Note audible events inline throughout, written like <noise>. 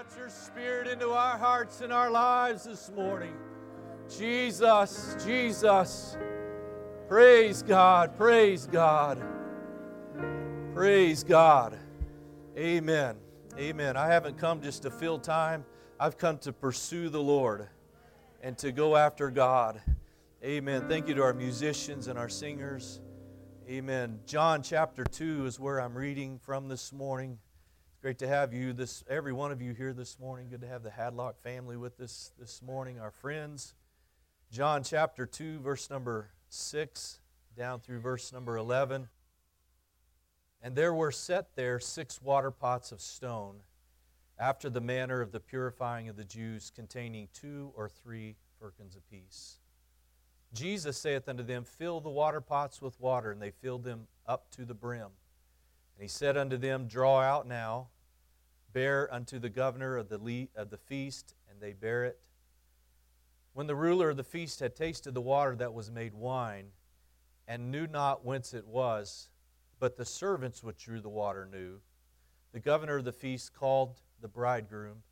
out your spirit into our hearts and our lives this morning. Jesus, Jesus. Praise God, praise God. Praise God. Amen. Amen. I haven't come just to fill time, I've come to pursue the Lord and to go after God. Amen. Thank you to our musicians and our singers. Amen. John chapter 2 is where I'm reading from this morning. Great to have you, this every one of you here this morning. Good to have the Hadlock family with us this morning, our friends. John chapter 2, verse number 6, down through verse number 11. And there were set there six water pots of stone, after the manner of the purifying of the Jews, containing two or three firkins apiece. Jesus saith unto them, Fill the water pots with water, and they filled them up to the brim. And he said unto them, Draw out now, bear unto the governor of the, le- of the feast, and they bear it. When the ruler of the feast had tasted the water that was made wine, and knew not whence it was, but the servants which drew the water knew, the governor of the feast called the bridegroom,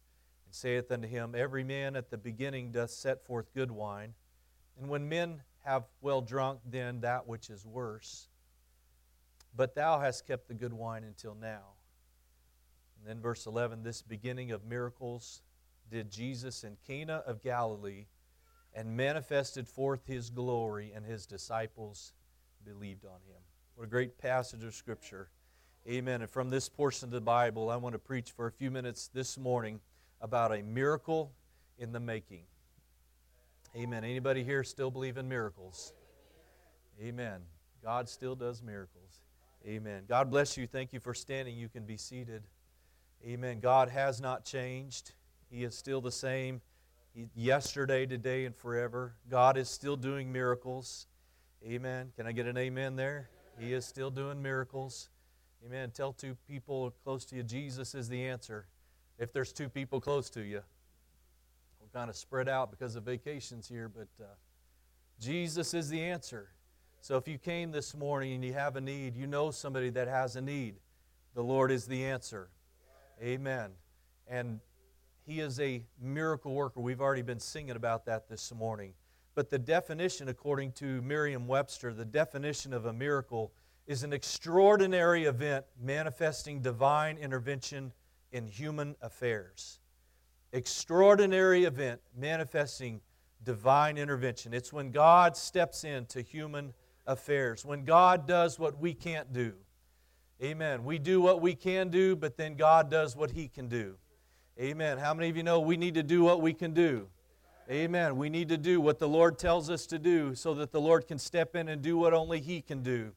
and saith unto him, Every man at the beginning doth set forth good wine, and when men have well drunk, then that which is worse but thou hast kept the good wine until now. And then, verse 11 this beginning of miracles did Jesus in Cana of Galilee and manifested forth his glory, and his disciples believed on him. What a great passage of Scripture. Amen. And from this portion of the Bible, I want to preach for a few minutes this morning about a miracle in the making. Amen. Anybody here still believe in miracles? Amen. God still does miracles. Amen. God bless you. Thank you for standing. You can be seated. Amen. God has not changed. He is still the same yesterday, today, and forever. God is still doing miracles. Amen. Can I get an amen there? He is still doing miracles. Amen. Tell two people close to you, Jesus is the answer. If there's two people close to you, we're kind of spread out because of vacations here, but uh, Jesus is the answer. So if you came this morning and you have a need, you know somebody that has a need, the Lord is the answer. Amen. And He is a miracle worker. We've already been singing about that this morning. But the definition, according to Merriam Webster, the definition of a miracle is an extraordinary event manifesting divine intervention in human affairs. Extraordinary event manifesting divine intervention. It's when God steps into human affairs, when God does what we can't do. Amen. We do what we can do, but then God does what He can do. Amen. How many of you know we need to do what we can do? Amen. We need to do what the Lord tells us to do so that the Lord can step in and do what only He can do.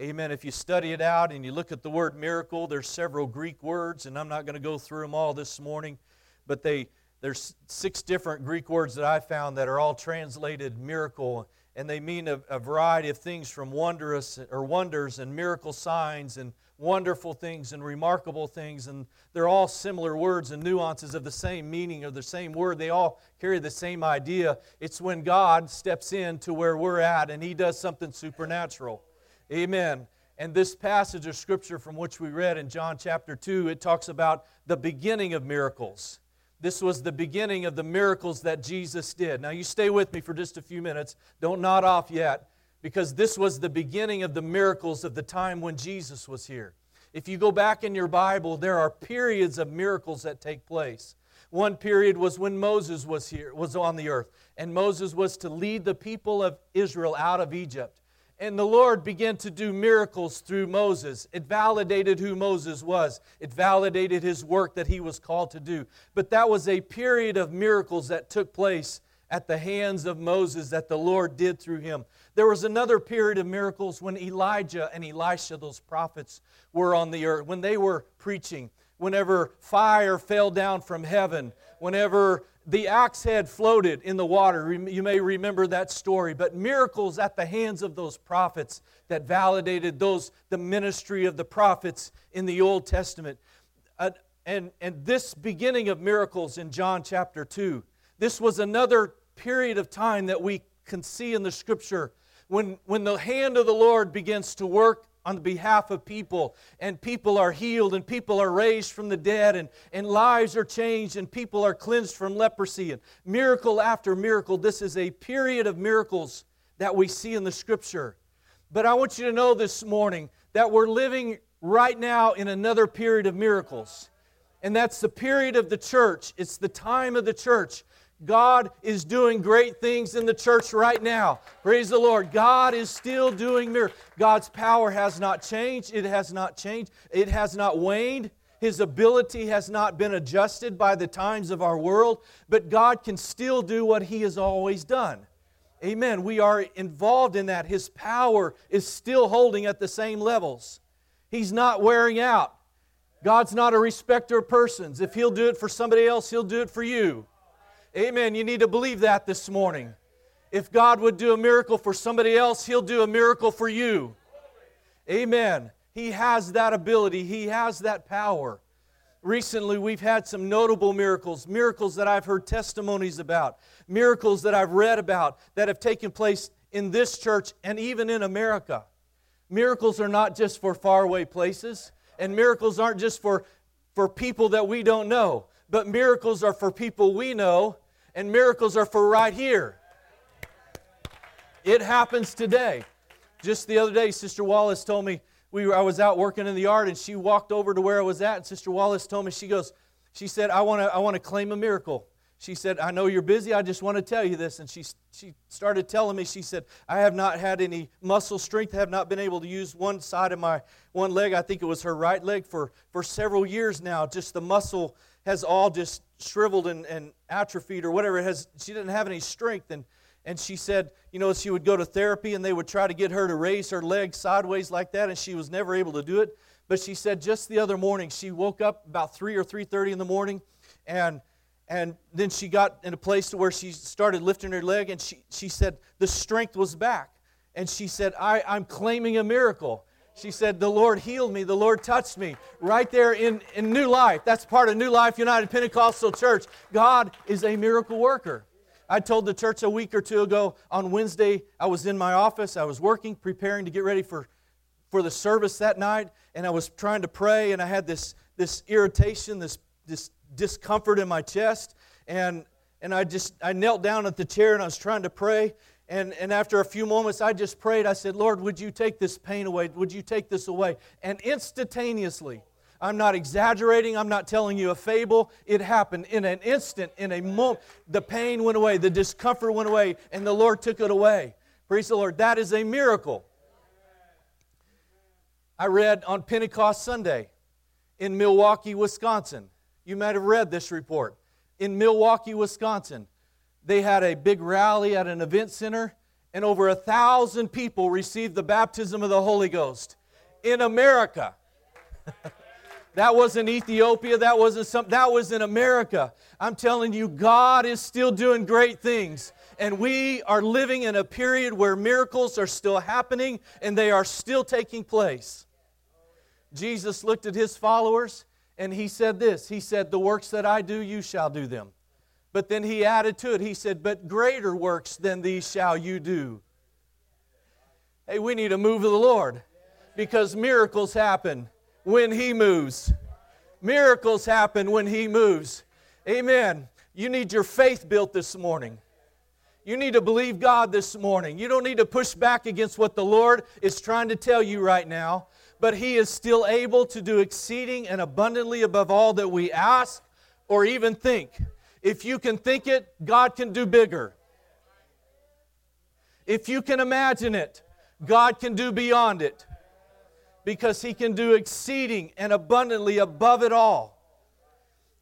Amen. If you study it out and you look at the word miracle, there's several Greek words, and I'm not going to go through them all this morning, but they there's six different Greek words that I found that are all translated miracle and they mean a, a, variety of things from wondrous or wonders and miracle signs and wonderful things and remarkable things and they're all similar words and nuances of the same meaning of the same word. They all carry the same idea. It's when god steps in to where we're at and he does something supernatural. Amen. And this passage of scripture from which we read in john chapter 2 it talks about the beginning of miracles this was the beginning of the miracles that Jesus did. Now, you stay with me for just a few minutes. Don't nod off yet, because this was the beginning of the miracles of the time when Jesus was here. If you go back in your Bible, there are periods of miracles that take place. One period was when Moses was here, was on the earth, and Moses was to lead the people of Israel out of Egypt. And the Lord began to do miracles through Moses. It validated who Moses was, it validated his work that he was called to do. But that was a period of miracles that took place at the hands of Moses that the Lord did through him. There was another period of miracles when Elijah and Elisha, those prophets, were on the earth, when they were preaching, whenever fire fell down from heaven, whenever the axe head floated in the water. You may remember that story. But miracles at the hands of those prophets that validated those the ministry of the prophets in the Old Testament. Uh, and, and this beginning of miracles in John chapter 2, this was another period of time that we can see in the scripture when, when the hand of the Lord begins to work on the behalf of people, and people are healed, and people are raised from the dead, and, and lives are changed, and people are cleansed from leprosy, and miracle after miracle. This is a period of miracles that we see in the scripture. But I want you to know this morning that we're living right now in another period of miracles. And that's the period of the church. It's the time of the church. God is doing great things in the church right now. Praise the Lord. God is still doing miracles. God's power has not changed. It has not changed. It has not waned. His ability has not been adjusted by the times of our world, but God can still do what He has always done. Amen. We are involved in that. His power is still holding at the same levels. He's not wearing out. God's not a respecter of persons. If He'll do it for somebody else, He'll do it for you. Amen. You need to believe that this morning. If God would do a miracle for somebody else, He'll do a miracle for you. Amen. He has that ability, He has that power. Recently, we've had some notable miracles, miracles that I've heard testimonies about, miracles that I've read about that have taken place in this church and even in America. Miracles are not just for faraway places, and miracles aren't just for, for people that we don't know, but miracles are for people we know and miracles are for right here. It happens today. Just the other day, Sister Wallace told me we were, I was out working in the yard, and she walked over to where I was at, and Sister Wallace told me she goes, she said, "I want to, I want to claim a miracle." She said, "I know you're busy. I just want to tell you this." And she she started telling me. She said, "I have not had any muscle strength. Have not been able to use one side of my one leg. I think it was her right leg for for several years now. Just the muscle." has all just shriveled and, and atrophied or whatever. It has, she didn't have any strength. And, and she said, you know, she would go to therapy and they would try to get her to raise her leg sideways like that, and she was never able to do it. But she said just the other morning, she woke up about 3 or 3.30 in the morning, and, and then she got in a place to where she started lifting her leg, and she, she said the strength was back. And she said, I, I'm claiming a miracle. She said, The Lord healed me. The Lord touched me. Right there in, in New Life. That's part of New Life United Pentecostal Church. God is a miracle worker. I told the church a week or two ago on Wednesday, I was in my office. I was working, preparing to get ready for, for the service that night, and I was trying to pray, and I had this, this irritation, this, this discomfort in my chest. And, and I just I knelt down at the chair and I was trying to pray. And, and after a few moments, I just prayed. I said, Lord, would you take this pain away? Would you take this away? And instantaneously, I'm not exaggerating. I'm not telling you a fable. It happened in an instant, in a moment. The pain went away, the discomfort went away, and the Lord took it away. Praise the Lord. That is a miracle. I read on Pentecost Sunday in Milwaukee, Wisconsin. You might have read this report. In Milwaukee, Wisconsin, they had a big rally at an event center, and over a thousand people received the baptism of the Holy Ghost in America. <laughs> that wasn't Ethiopia, that wasn't some that was in America. I'm telling you, God is still doing great things. And we are living in a period where miracles are still happening and they are still taking place. Jesus looked at his followers and he said this He said, The works that I do, you shall do them. But then he added to it, he said, But greater works than these shall you do. Hey, we need a move of the Lord because miracles happen when he moves. Miracles happen when he moves. Amen. You need your faith built this morning. You need to believe God this morning. You don't need to push back against what the Lord is trying to tell you right now, but He is still able to do exceeding and abundantly above all that we ask or even think. If you can think it, God can do bigger. If you can imagine it, God can do beyond it. Because He can do exceeding and abundantly above it all.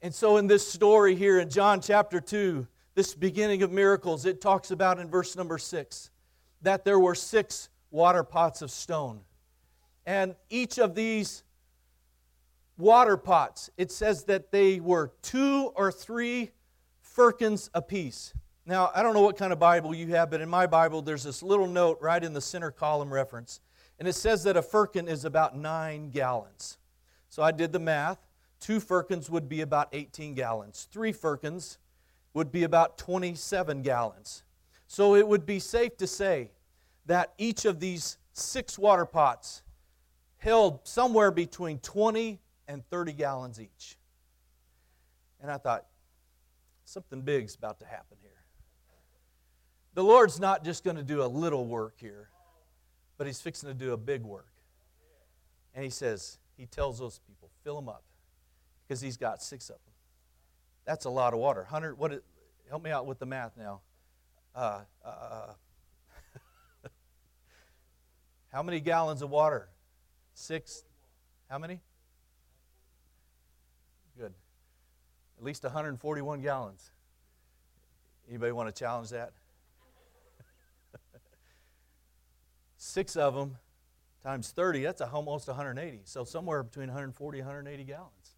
And so, in this story here in John chapter 2, this beginning of miracles, it talks about in verse number 6 that there were six water pots of stone. And each of these water pots, it says that they were two or three firkins apiece. Now, I don't know what kind of Bible you have, but in my Bible, there's this little note right in the center column reference. And it says that a firkin is about nine gallons. So I did the math. Two firkins would be about 18 gallons. Three firkins would be about 27 gallons. So it would be safe to say that each of these six water pots held somewhere between 20 and 30 gallons each. And I thought, something big's about to happen here. The Lord's not just going to do a little work here, but He's fixing to do a big work. And He says, He tells those people, fill them up, because He's got six of them. That's a lot of water. 100, what, help me out with the math now. Uh, uh, uh <laughs> how many gallons of water? Six. How many? Good. At least 141 gallons. Anybody want to challenge that? <laughs> Six of them times 30, that's almost 180. So somewhere between 140 and 180 gallons.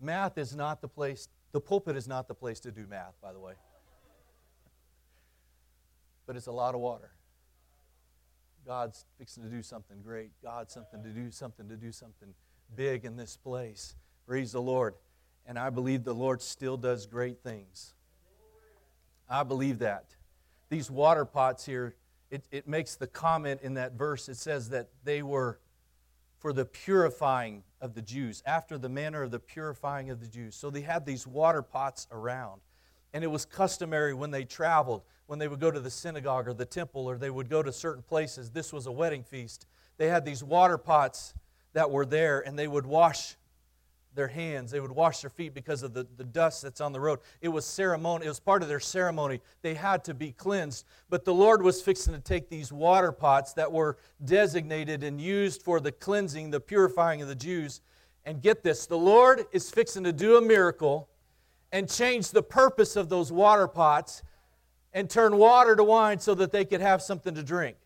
Math is not the place, the pulpit is not the place to do math, by the way. <laughs> But it's a lot of water. God's fixing to do something great. God's something to do something to do something big in this place. Praise the Lord. And I believe the Lord still does great things. I believe that. These water pots here, it, it makes the comment in that verse, it says that they were for the purifying of the Jews, after the manner of the purifying of the Jews. So they had these water pots around. And it was customary when they traveled, when they would go to the synagogue or the temple or they would go to certain places. This was a wedding feast. They had these water pots that were there and they would wash their hands. They would wash their feet because of the, the dust that's on the road. It was ceremony. It was part of their ceremony. They had to be cleansed. But the Lord was fixing to take these water pots that were designated and used for the cleansing, the purifying of the Jews. And get this the Lord is fixing to do a miracle and change the purpose of those water pots and turn water to wine so that they could have something to drink.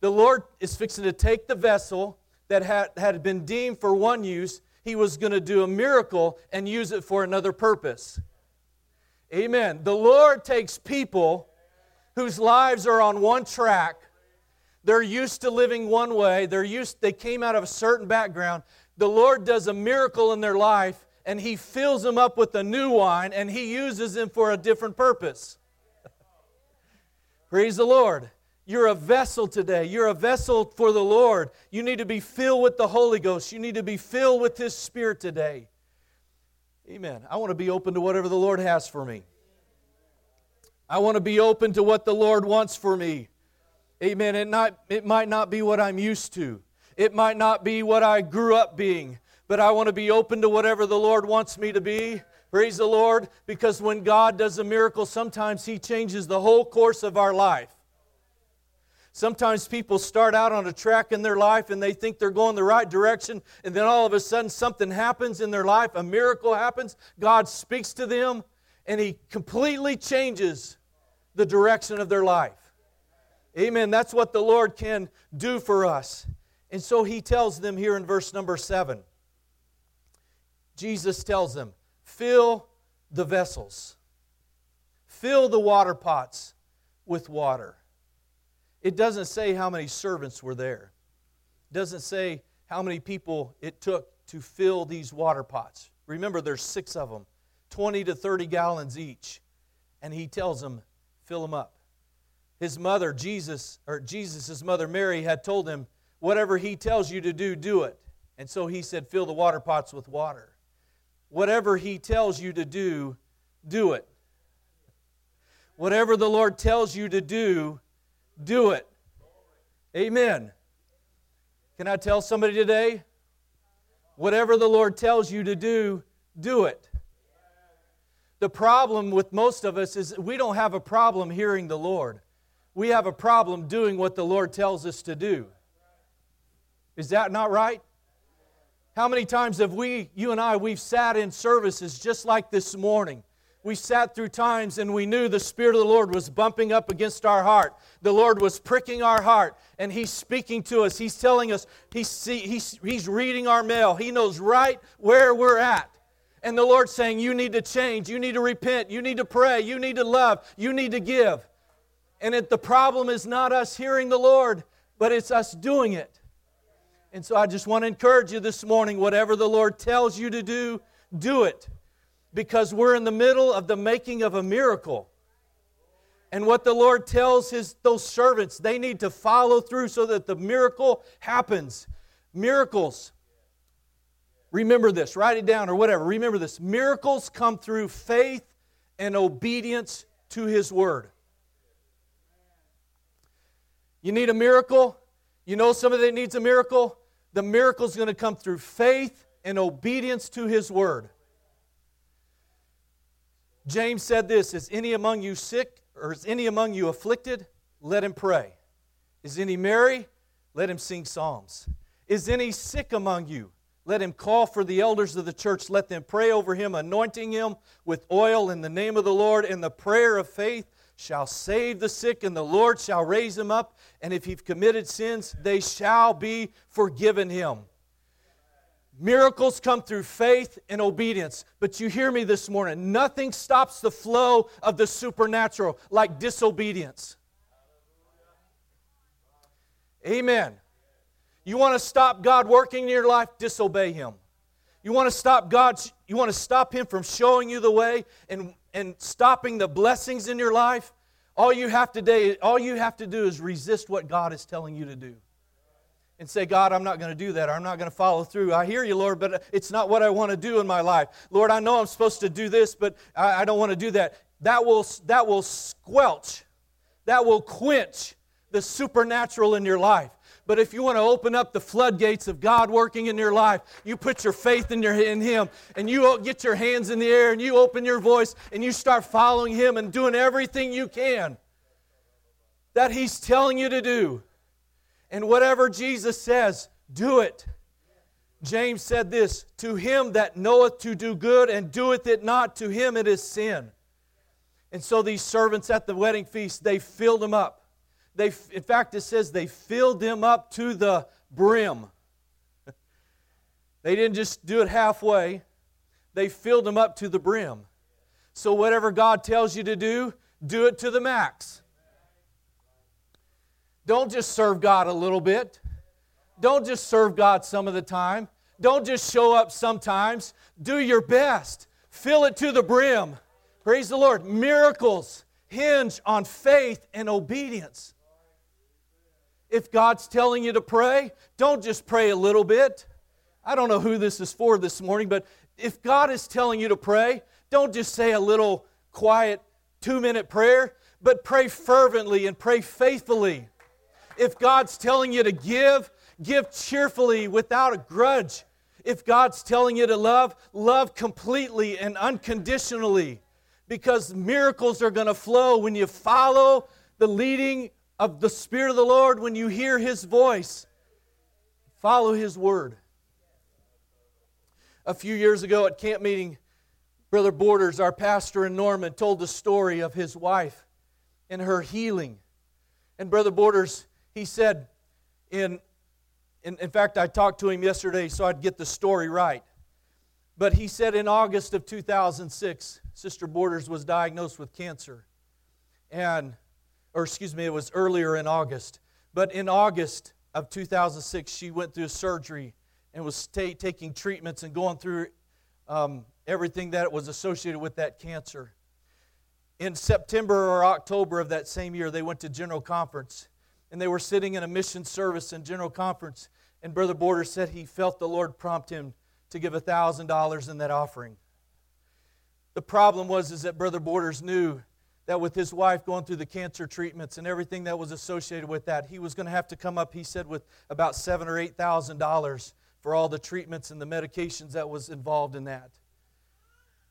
The Lord is fixing to take the vessel that had, had been deemed for one use he was going to do a miracle and use it for another purpose. Amen. The Lord takes people whose lives are on one track. They're used to living one way. They're used they came out of a certain background. The Lord does a miracle in their life and he fills them up with a new wine and he uses them for a different purpose. <laughs> Praise the Lord. You're a vessel today. You're a vessel for the Lord. You need to be filled with the Holy Ghost. You need to be filled with His Spirit today. Amen. I want to be open to whatever the Lord has for me. I want to be open to what the Lord wants for me. Amen. It, not, it might not be what I'm used to, it might not be what I grew up being, but I want to be open to whatever the Lord wants me to be. Praise the Lord. Because when God does a miracle, sometimes He changes the whole course of our life. Sometimes people start out on a track in their life and they think they're going the right direction, and then all of a sudden something happens in their life, a miracle happens. God speaks to them, and He completely changes the direction of their life. Amen. That's what the Lord can do for us. And so He tells them here in verse number seven Jesus tells them, fill the vessels, fill the water pots with water. It doesn't say how many servants were there. It doesn't say how many people it took to fill these water pots. Remember, there's six of them, 20 to 30 gallons each. And he tells them, fill them up. His mother, Jesus, or Jesus' mother, Mary, had told him, whatever he tells you to do, do it. And so he said, fill the water pots with water. Whatever he tells you to do, do it. Whatever the Lord tells you to do, do it. Amen. Can I tell somebody today? Whatever the Lord tells you to do, do it. The problem with most of us is we don't have a problem hearing the Lord. We have a problem doing what the Lord tells us to do. Is that not right? How many times have we, you and I, we've sat in services just like this morning we sat through times and we knew the Spirit of the Lord was bumping up against our heart. The Lord was pricking our heart and He's speaking to us. He's telling us, He's, he's, he's reading our mail. He knows right where we're at. And the Lord's saying, You need to change. You need to repent. You need to pray. You need to love. You need to give. And it, the problem is not us hearing the Lord, but it's us doing it. And so I just want to encourage you this morning whatever the Lord tells you to do, do it because we're in the middle of the making of a miracle. And what the Lord tells his those servants, they need to follow through so that the miracle happens. Miracles. Remember this, write it down or whatever. Remember this. Miracles come through faith and obedience to His Word. You need a miracle? You know somebody that needs a miracle? The miracle is going to come through faith and obedience to His Word. James said this Is any among you sick, or is any among you afflicted? Let him pray. Is any merry? Let him sing psalms. Is any sick among you? Let him call for the elders of the church. Let them pray over him, anointing him with oil in the name of the Lord. And the prayer of faith shall save the sick, and the Lord shall raise him up. And if he've committed sins, they shall be forgiven him. Miracles come through faith and obedience. But you hear me this morning. Nothing stops the flow of the supernatural like disobedience. Amen. You want to stop God working in your life? Disobey Him. You want to stop God, you want to stop Him from showing you the way and, and stopping the blessings in your life? All you have to do, all you have to do is resist what God is telling you to do and say, God, I'm not going to do that. Or I'm not going to follow through. I hear you, Lord, but it's not what I want to do in my life. Lord, I know I'm supposed to do this, but I, I don't want to do that. That will, that will squelch, that will quench the supernatural in your life. But if you want to open up the floodgates of God working in your life, you put your faith in, your, in Him and you get your hands in the air and you open your voice and you start following Him and doing everything you can that He's telling you to do. And whatever Jesus says, do it. James said this To him that knoweth to do good and doeth it not, to him it is sin. And so these servants at the wedding feast, they filled them up. They, in fact, it says they filled them up to the brim. they didn't just do it halfway, they filled them up to the brim. So, whatever God tells you to do, do it to the max. Don't just serve God a little bit. Don't just serve God some of the time. Don't just show up sometimes. Do your best. Fill it to the brim. Praise the Lord. Miracles hinge on faith and obedience. If God's telling you to pray, don't just pray a little bit. I don't know who this is for this morning, but if God is telling you to pray, don't just say a little quiet two minute prayer, but pray fervently and pray faithfully. If God's telling you to give, give cheerfully without a grudge. If God's telling you to love, love completely and unconditionally because miracles are going to flow when you follow the leading of the Spirit of the Lord, when you hear His voice. Follow His word. A few years ago at camp meeting, Brother Borders, our pastor in Norman, told the story of his wife and her healing. And Brother Borders he said, in, in, in fact, I talked to him yesterday so I'd get the story right. But he said in August of 2006, Sister Borders was diagnosed with cancer. And, or excuse me, it was earlier in August. But in August of 2006, she went through surgery and was ta- taking treatments and going through um, everything that was associated with that cancer. In September or October of that same year, they went to General Conference and they were sitting in a mission service and general conference, and Brother Border said he felt the Lord prompt him to give $1,000 in that offering. The problem was is that Brother Borders knew that with his wife going through the cancer treatments and everything that was associated with that, he was going to have to come up, he said, with about seven or eight thousand dollars for all the treatments and the medications that was involved in that.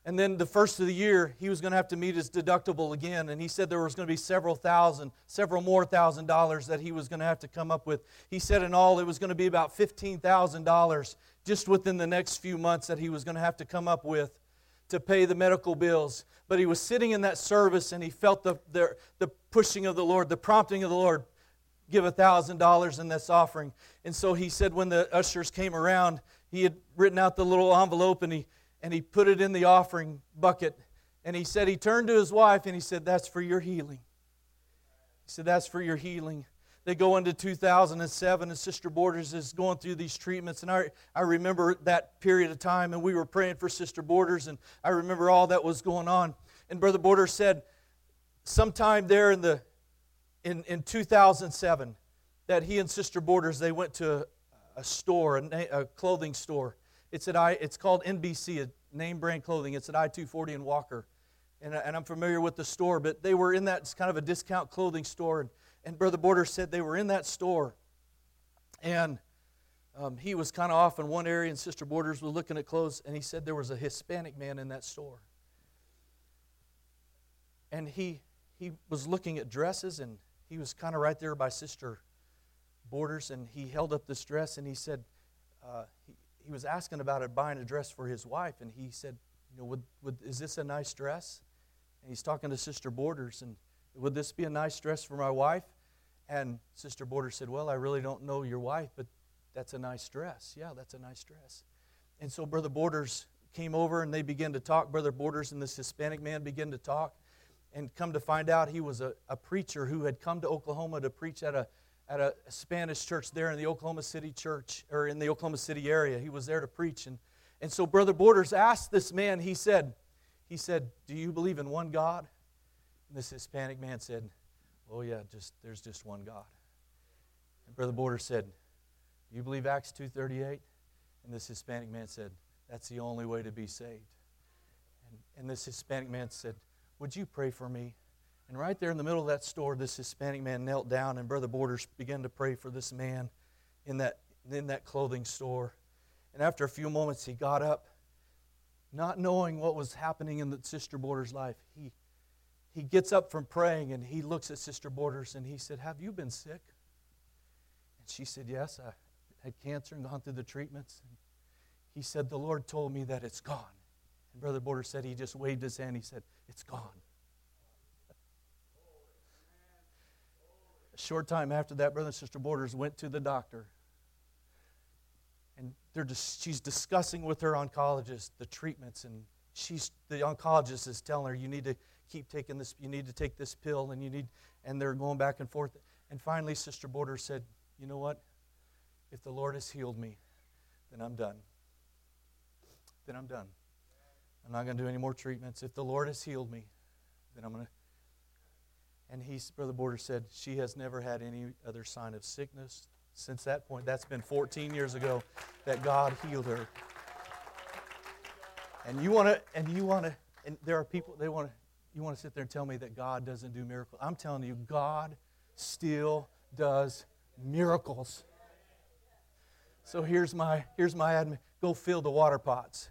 And then the first of the year, he was going to have to meet his deductible again. And he said there was going to be several thousand, several more thousand dollars that he was going to have to come up with. He said in all, it was going to be about $15,000 just within the next few months that he was going to have to come up with to pay the medical bills. But he was sitting in that service and he felt the, the, the pushing of the Lord, the prompting of the Lord give a thousand dollars in this offering. And so he said when the ushers came around, he had written out the little envelope and he and he put it in the offering bucket. And he said, he turned to his wife and he said, That's for your healing. He said, That's for your healing. They go into 2007, and Sister Borders is going through these treatments. And I, I remember that period of time, and we were praying for Sister Borders, and I remember all that was going on. And Brother Borders said, sometime there in, the, in, in 2007, that he and Sister Borders, they went to a store, a, a clothing store. It's at I. It's called NBC, a name brand clothing. It's at I two forty in Walker, and, uh, and I'm familiar with the store. But they were in that kind of a discount clothing store, and, and Brother Border said they were in that store, and um, he was kind of off in one area, and Sister Borders was looking at clothes, and he said there was a Hispanic man in that store, and he he was looking at dresses, and he was kind of right there by Sister Borders, and he held up this dress, and he said. Uh, he, he was asking about it, buying a dress for his wife, and he said, "You know, would, would, is this a nice dress?" And he's talking to Sister Borders, and would this be a nice dress for my wife? And Sister Borders said, "Well, I really don't know your wife, but that's a nice dress. Yeah, that's a nice dress." And so Brother Borders came over, and they began to talk. Brother Borders and this Hispanic man began to talk, and come to find out, he was a, a preacher who had come to Oklahoma to preach at a at a Spanish church there in the Oklahoma City church, or in the Oklahoma City area. He was there to preach. And, and so Brother Borders asked this man, he said, he said, Do you believe in one God? And this Hispanic man said, Oh yeah, just there's just one God. And Brother Borders said, Do you believe Acts 2.38? And this Hispanic man said, That's the only way to be saved. And, and this Hispanic man said, Would you pray for me? And right there in the middle of that store, this Hispanic man knelt down, and Brother Borders began to pray for this man in that, in that clothing store. And after a few moments, he got up, not knowing what was happening in the Sister Borders' life. He, he gets up from praying and he looks at Sister Borders and he said, Have you been sick? And she said, Yes, I had cancer and gone through the treatments. And he said, The Lord told me that it's gone. And Brother Borders said, He just waved his hand. He said, It's gone. A short time after that, Brother and Sister Borders went to the doctor. And they're just, she's discussing with her oncologist the treatments. And she's, the oncologist is telling her, you need to keep taking this, you need to take this pill, and you need, and they're going back and forth. And finally, Sister Borders said, you know what? If the Lord has healed me, then I'm done. Then I'm done. I'm not going to do any more treatments. If the Lord has healed me, then I'm going to and he, Brother Border said, she has never had any other sign of sickness since that point. That's been 14 years ago that God healed her. And you want to, and you want to, and there are people, they want to, you want to sit there and tell me that God doesn't do miracles. I'm telling you, God still does miracles. So here's my, here's my admin. Go fill the water pots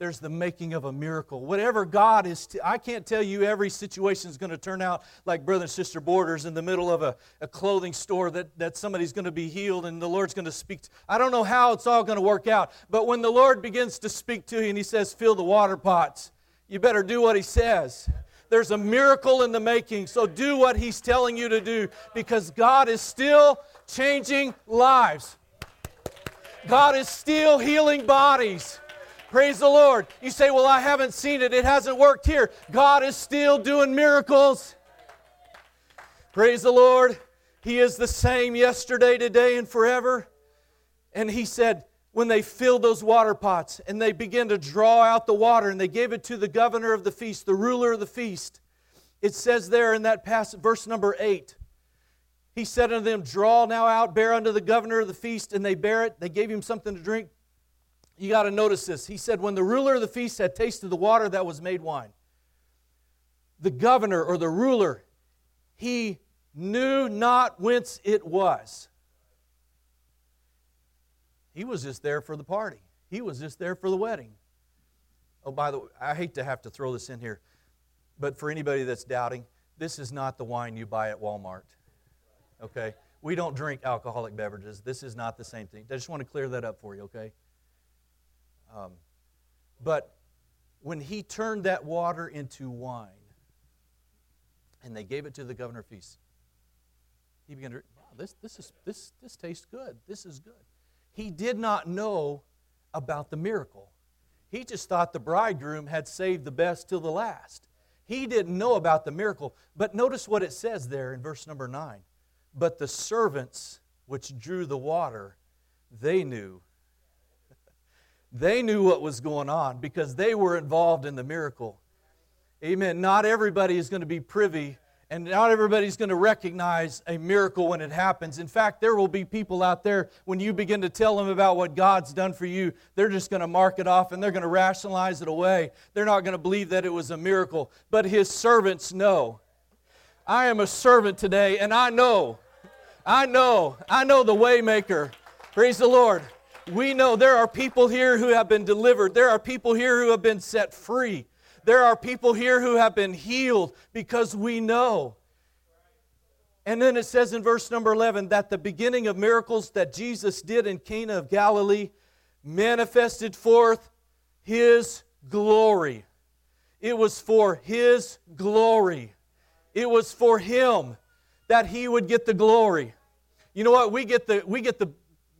there's the making of a miracle. Whatever God is, t- I can't tell you every situation is going to turn out like brother and sister borders in the middle of a, a clothing store that, that somebody's going to be healed and the Lord's going to speak. I don't know how it's all going to work out, but when the Lord begins to speak to you and He says, fill the water pots, you better do what He says. There's a miracle in the making, so do what He's telling you to do because God is still changing lives. God is still healing bodies. Praise the Lord. You say, Well, I haven't seen it. It hasn't worked here. God is still doing miracles. Praise the Lord. He is the same yesterday, today, and forever. And He said, when they filled those water pots and they began to draw out the water and they gave it to the governor of the feast, the ruler of the feast, it says there in that passage, verse number 8, he said unto them, Draw now out, bear unto the governor of the feast, and they bear it. They gave him something to drink you got to notice this. He said, When the ruler of the feast had tasted the water that was made wine, the governor or the ruler, he knew not whence it was. He was just there for the party, he was just there for the wedding. Oh, by the way, I hate to have to throw this in here, but for anybody that's doubting, this is not the wine you buy at Walmart. Okay? We don't drink alcoholic beverages. This is not the same thing. I just want to clear that up for you, okay? Um, but when he turned that water into wine, and they gave it to the governor of feast, he began to, wow, this, this, is, this, this tastes good. This is good. He did not know about the miracle. He just thought the bridegroom had saved the best till the last. He didn't know about the miracle. But notice what it says there in verse number 9. But the servants which drew the water, they knew they knew what was going on because they were involved in the miracle. Amen. Not everybody is going to be privy And not everybody's going to recognize a miracle when it happens. In fact, there will be people out there when you begin to tell them about what God's done for you, they're just going to mark it off and they're going to rationalize it away. They're not going to believe that it was a miracle. But his servants know. I am a servant today, and I know, I know, I know the waymaker. Praise the Lord. We know there are people here who have been delivered. There are people here who have been set free. There are people here who have been healed because we know. And then it says in verse number 11 that the beginning of miracles that Jesus did in Cana of Galilee manifested forth his glory. It was for his glory. It was for him that he would get the glory. You know what? We get the, we get the,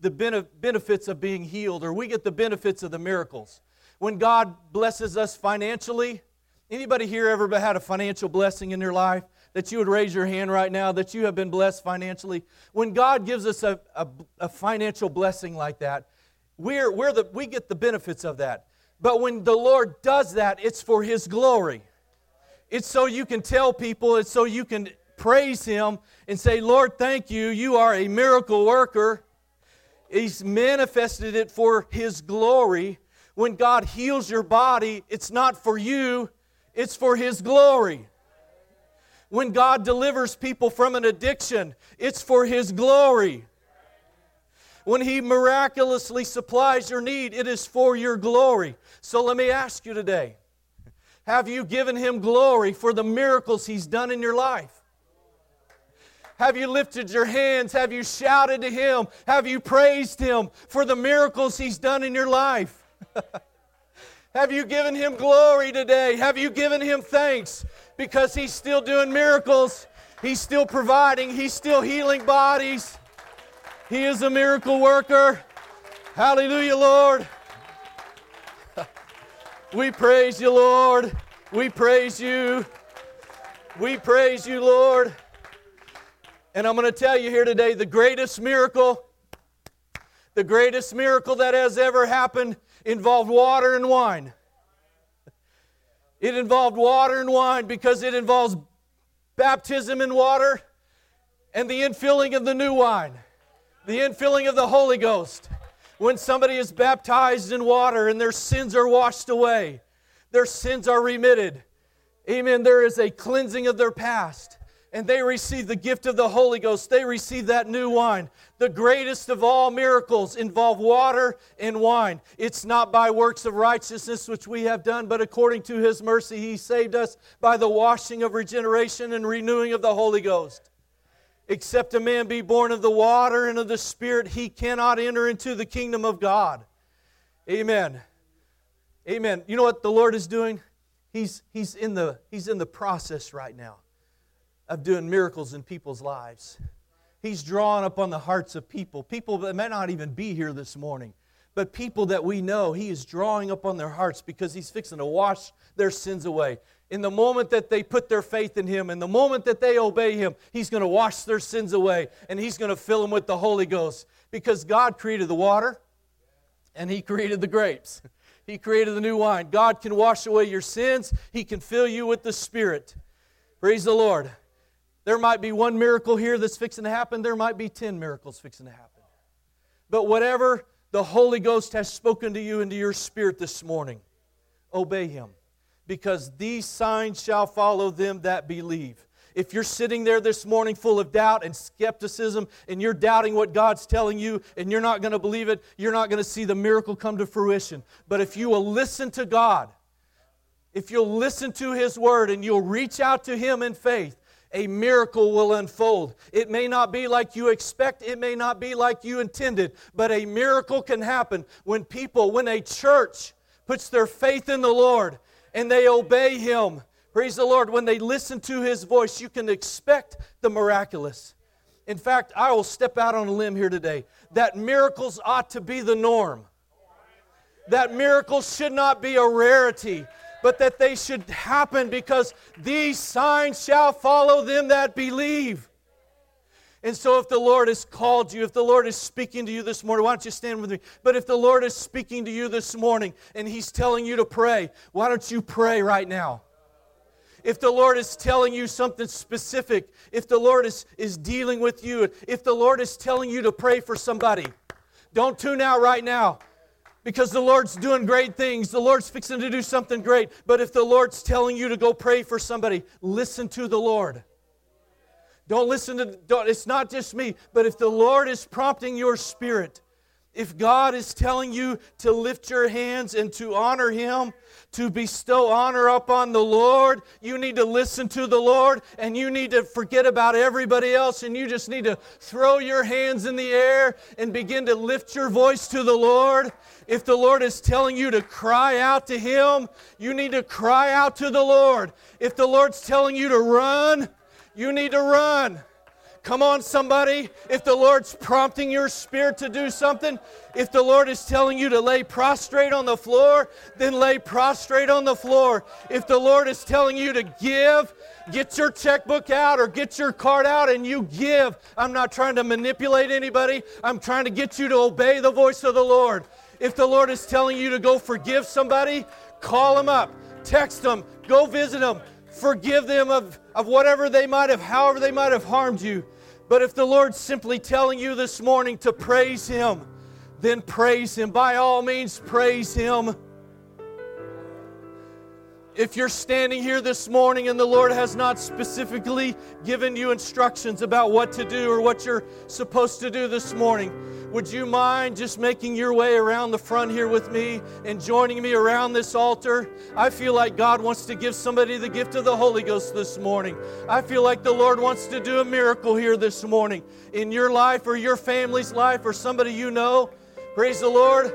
the benefits of being healed, or we get the benefits of the miracles when God blesses us financially. Anybody here ever had a financial blessing in their life? That you would raise your hand right now that you have been blessed financially. When God gives us a, a, a financial blessing like that, we're, we're the, we get the benefits of that. But when the Lord does that, it's for His glory. It's so you can tell people, it's so you can praise Him and say, Lord, thank you. You are a miracle worker. He's manifested it for His glory when God heals your body, it's not for you, it's for His glory. When God delivers people from an addiction, it's for His glory. When He miraculously supplies your need, it is for your glory. So let me ask you today have you given Him glory for the miracles He's done in your life? Have you lifted your hands? Have you shouted to Him? Have you praised Him for the miracles He's done in your life? <laughs> Have you given him glory today? Have you given him thanks? Because he's still doing miracles. He's still providing. He's still healing bodies. He is a miracle worker. Hallelujah, Lord. <laughs> We praise you, Lord. We praise you. We praise you, Lord. And I'm going to tell you here today the greatest miracle, the greatest miracle that has ever happened involved water and wine. It involved water and wine because it involves baptism in water and the infilling of the new wine, the infilling of the Holy Ghost. When somebody is baptized in water and their sins are washed away, their sins are remitted. Amen. There is a cleansing of their past and they receive the gift of the Holy Ghost. They receive that new wine. The greatest of all miracles involve water and wine. It's not by works of righteousness which we have done, but according to His mercy, He saved us by the washing of regeneration and renewing of the Holy Ghost. Except a man be born of the water and of the Spirit, he cannot enter into the kingdom of God. Amen. Amen. You know what the Lord is doing? He's, he's, in, the, he's in the process right now of doing miracles in people's lives. He's drawing upon the hearts of people, people that may not even be here this morning, but people that we know. He is drawing upon their hearts because He's fixing to wash their sins away. In the moment that they put their faith in Him, in the moment that they obey Him, He's going to wash their sins away and He's going to fill them with the Holy Ghost because God created the water and He created the grapes. <laughs> He created the new wine. God can wash away your sins, He can fill you with the Spirit. Praise the Lord. There might be one miracle here that's fixing to happen, there might be 10 miracles fixing to happen. But whatever the Holy Ghost has spoken to you into your spirit this morning, obey Him. Because these signs shall follow them that believe. If you're sitting there this morning full of doubt and skepticism and you're doubting what God's telling you and you're not going to believe it, you're not going to see the miracle come to fruition. But if you will listen to God, if you'll listen to His word and you'll reach out to Him in faith, a miracle will unfold. It may not be like you expect, it may not be like you intended, but a miracle can happen when people, when a church puts their faith in the Lord and they obey Him. Praise the Lord. When they listen to His voice, you can expect the miraculous. In fact, I will step out on a limb here today that miracles ought to be the norm. That miracles should not be a rarity but that they should happen because these signs shall follow them that believe. And so, if the Lord has called you, if the Lord is speaking to you this morning, why don't you stand with me? But if the Lord is speaking to you this morning and He's telling you to pray, why don't you pray right now? if the Lord is telling you something specific, if the Lord is, is dealing with you, if the Lord is telling you to pray for somebody, don't tune out right now because the Lord's doing great things. The Lord's fixing to do something great. But if the Lord's telling you to go pray for somebody, listen to the Lord. Don't listen to, don't, it's not just me, but if the Lord is prompting your spirit, if God is telling you to lift your hands and to honor Him, to bestow honor upon the Lord, you need to listen to the Lord and you need to forget about everybody else and you just need to throw your hands in the air and begin to lift your voice to the Lord. If the Lord is telling you to cry out to Him, you need to cry out to the Lord. If the Lord's telling you to run, you need to run. Come on, somebody. If the Lord's prompting your spirit to do something, if the Lord is telling you to lay prostrate on the floor, then lay prostrate on the floor. If the Lord is telling you to give, get your checkbook out or get your card out and you give. I'm not trying to manipulate anybody, I'm trying to get you to obey the voice of the Lord. If the Lord is telling you to go forgive somebody, call them up, text them, go visit them, forgive them of, of whatever they might have, however they might have harmed you. But if the Lord's simply telling you this morning to praise Him, then praise Him. By all means, praise Him. If you're standing here this morning and the Lord has not specifically given you instructions about what to do or what you're supposed to do this morning, would you mind just making your way around the front here with me and joining me around this altar? I feel like God wants to give somebody the gift of the Holy Ghost this morning. I feel like the Lord wants to do a miracle here this morning in your life or your family's life or somebody you know. Praise the Lord.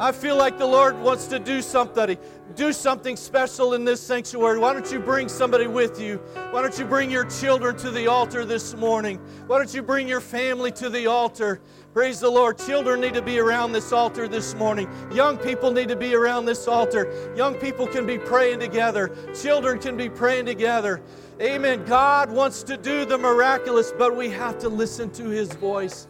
I feel like the Lord wants to do something do something special in this sanctuary. Why don't you bring somebody with you? Why don't you bring your children to the altar this morning? Why don't you bring your family to the altar? Praise the Lord. Children need to be around this altar this morning. Young people need to be around this altar. Young people can be praying together. Children can be praying together. Amen. God wants to do the miraculous, but we have to listen to His voice.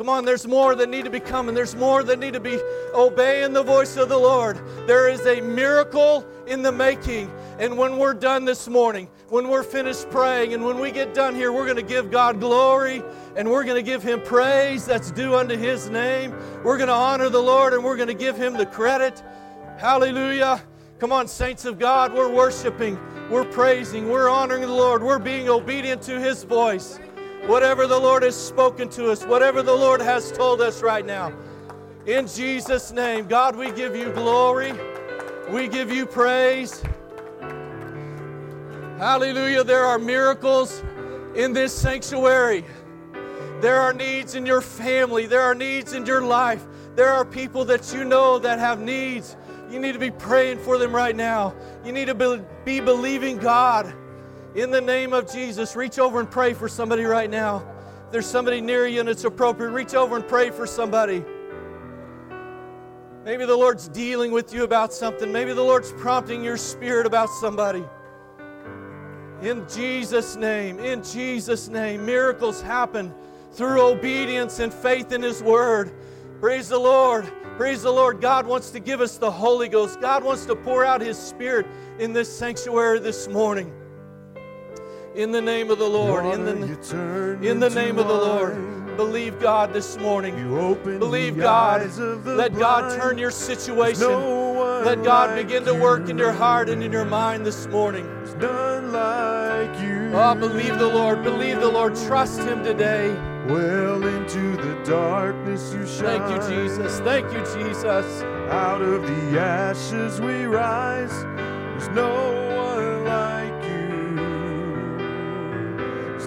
Come on, there's more that need to be coming. There's more that need to be obeying the voice of the Lord. There is a miracle in the making. And when we're done this morning, when we're finished praying, and when we get done here, we're going to give God glory and we're going to give Him praise that's due unto His name. We're going to honor the Lord and we're going to give Him the credit. Hallelujah. Come on, saints of God, we're worshiping, we're praising, we're honoring the Lord, we're being obedient to His voice whatever the Lord has spoken to us, whatever the Lord has told us right now. In Jesus' name, God, we give you glory. We give you praise. Hallelujah. There are miracles in this sanctuary. There are needs in your family. There are needs in your life. There are people that you know that have needs. You need to be praying for them right now. You need to be believing God in the name of Jesus, reach over and pray for somebody right now. If there's somebody near you and it's appropriate, reach over and pray for somebody. Maybe the Lord's dealing with you about something. Maybe the Lord's prompting your spirit about somebody. In Jesus' name, in Jesus' name, miracles happen through obedience and faith in His Word. Praise the Lord. Praise the Lord. God wants to give us the Holy Ghost. God wants to pour out His Spirit in this sanctuary this morning. In the name of the Lord. In the, in the name of the Lord. Believe God this morning. Believe God. Let God turn your situation. Let God begin to work in your heart and in your mind this morning. None like you. Oh, believe the Lord. Believe the Lord. Trust Him today. Well, into the darkness you shine. Thank you, Jesus. Thank you, Jesus. Out of the ashes we rise. There's no one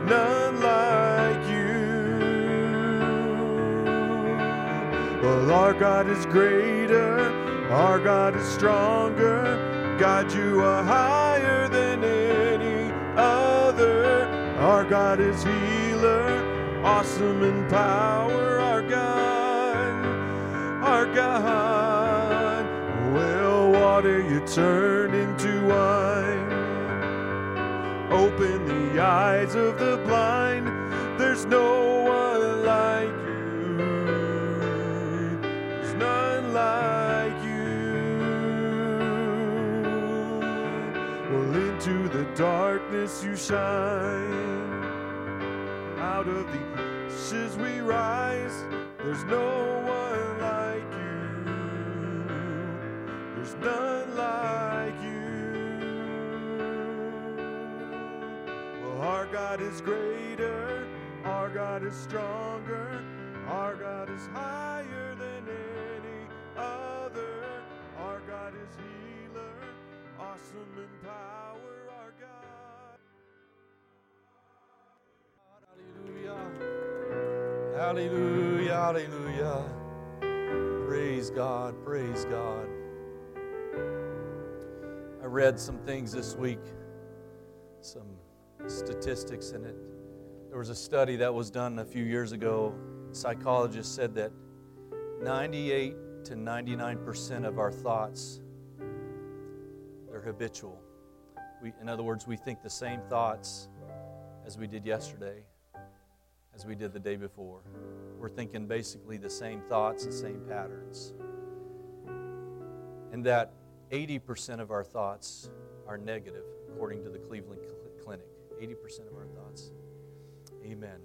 none like you. Well, our God is greater, our God is stronger. God, you are higher than any other. Our God is healer, awesome in power. Our God, our God. Well, water you turn into wine Open the eyes of the blind. There's no one like you. There's none like you. Well, into the darkness you shine. Out of the ashes we rise. There's no one God is greater. Our God is stronger. Our God is higher than any other. Our God is healer. Awesome in power. Our God. Hallelujah. Hallelujah. Hallelujah. Praise God. Praise God. I read some things this week, some statistics in it. There was a study that was done a few years ago. Psychologists said that 98 to 99% of our thoughts they're habitual. We, in other words, we think the same thoughts as we did yesterday, as we did the day before. We're thinking basically the same thoughts and same patterns. And that 80% of our thoughts are negative, according to the Cleveland Cl- Clinic. 80% of our thoughts. Amen.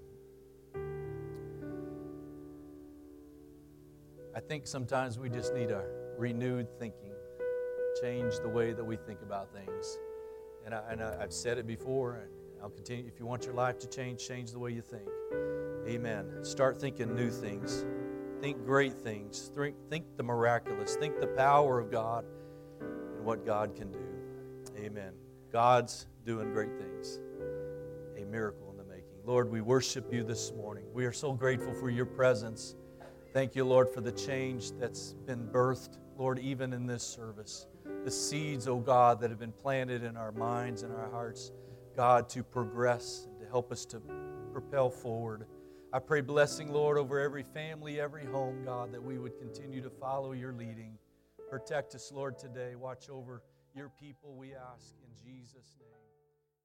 I think sometimes we just need a renewed thinking, change the way that we think about things. And, I, I've said it before, and I'll continue. If you want your life to change, change the way you think. Amen. Start thinking new things. Think great things. Think, think the miraculous. Think the power of God and what God can do. Amen. God's doing great things. Miracle in the making. Lord, we worship you this morning. We are so grateful for your presence. Thank you, Lord, for the change that's been birthed, Lord, even in this service. The seeds, oh God, that have been planted in our minds and our hearts, God, to progress and to help us to propel forward. I pray blessing, Lord, over every family, every home, God, that we would continue to follow your leading. Protect us, Lord, today. Watch over your people, we ask, in Jesus' name.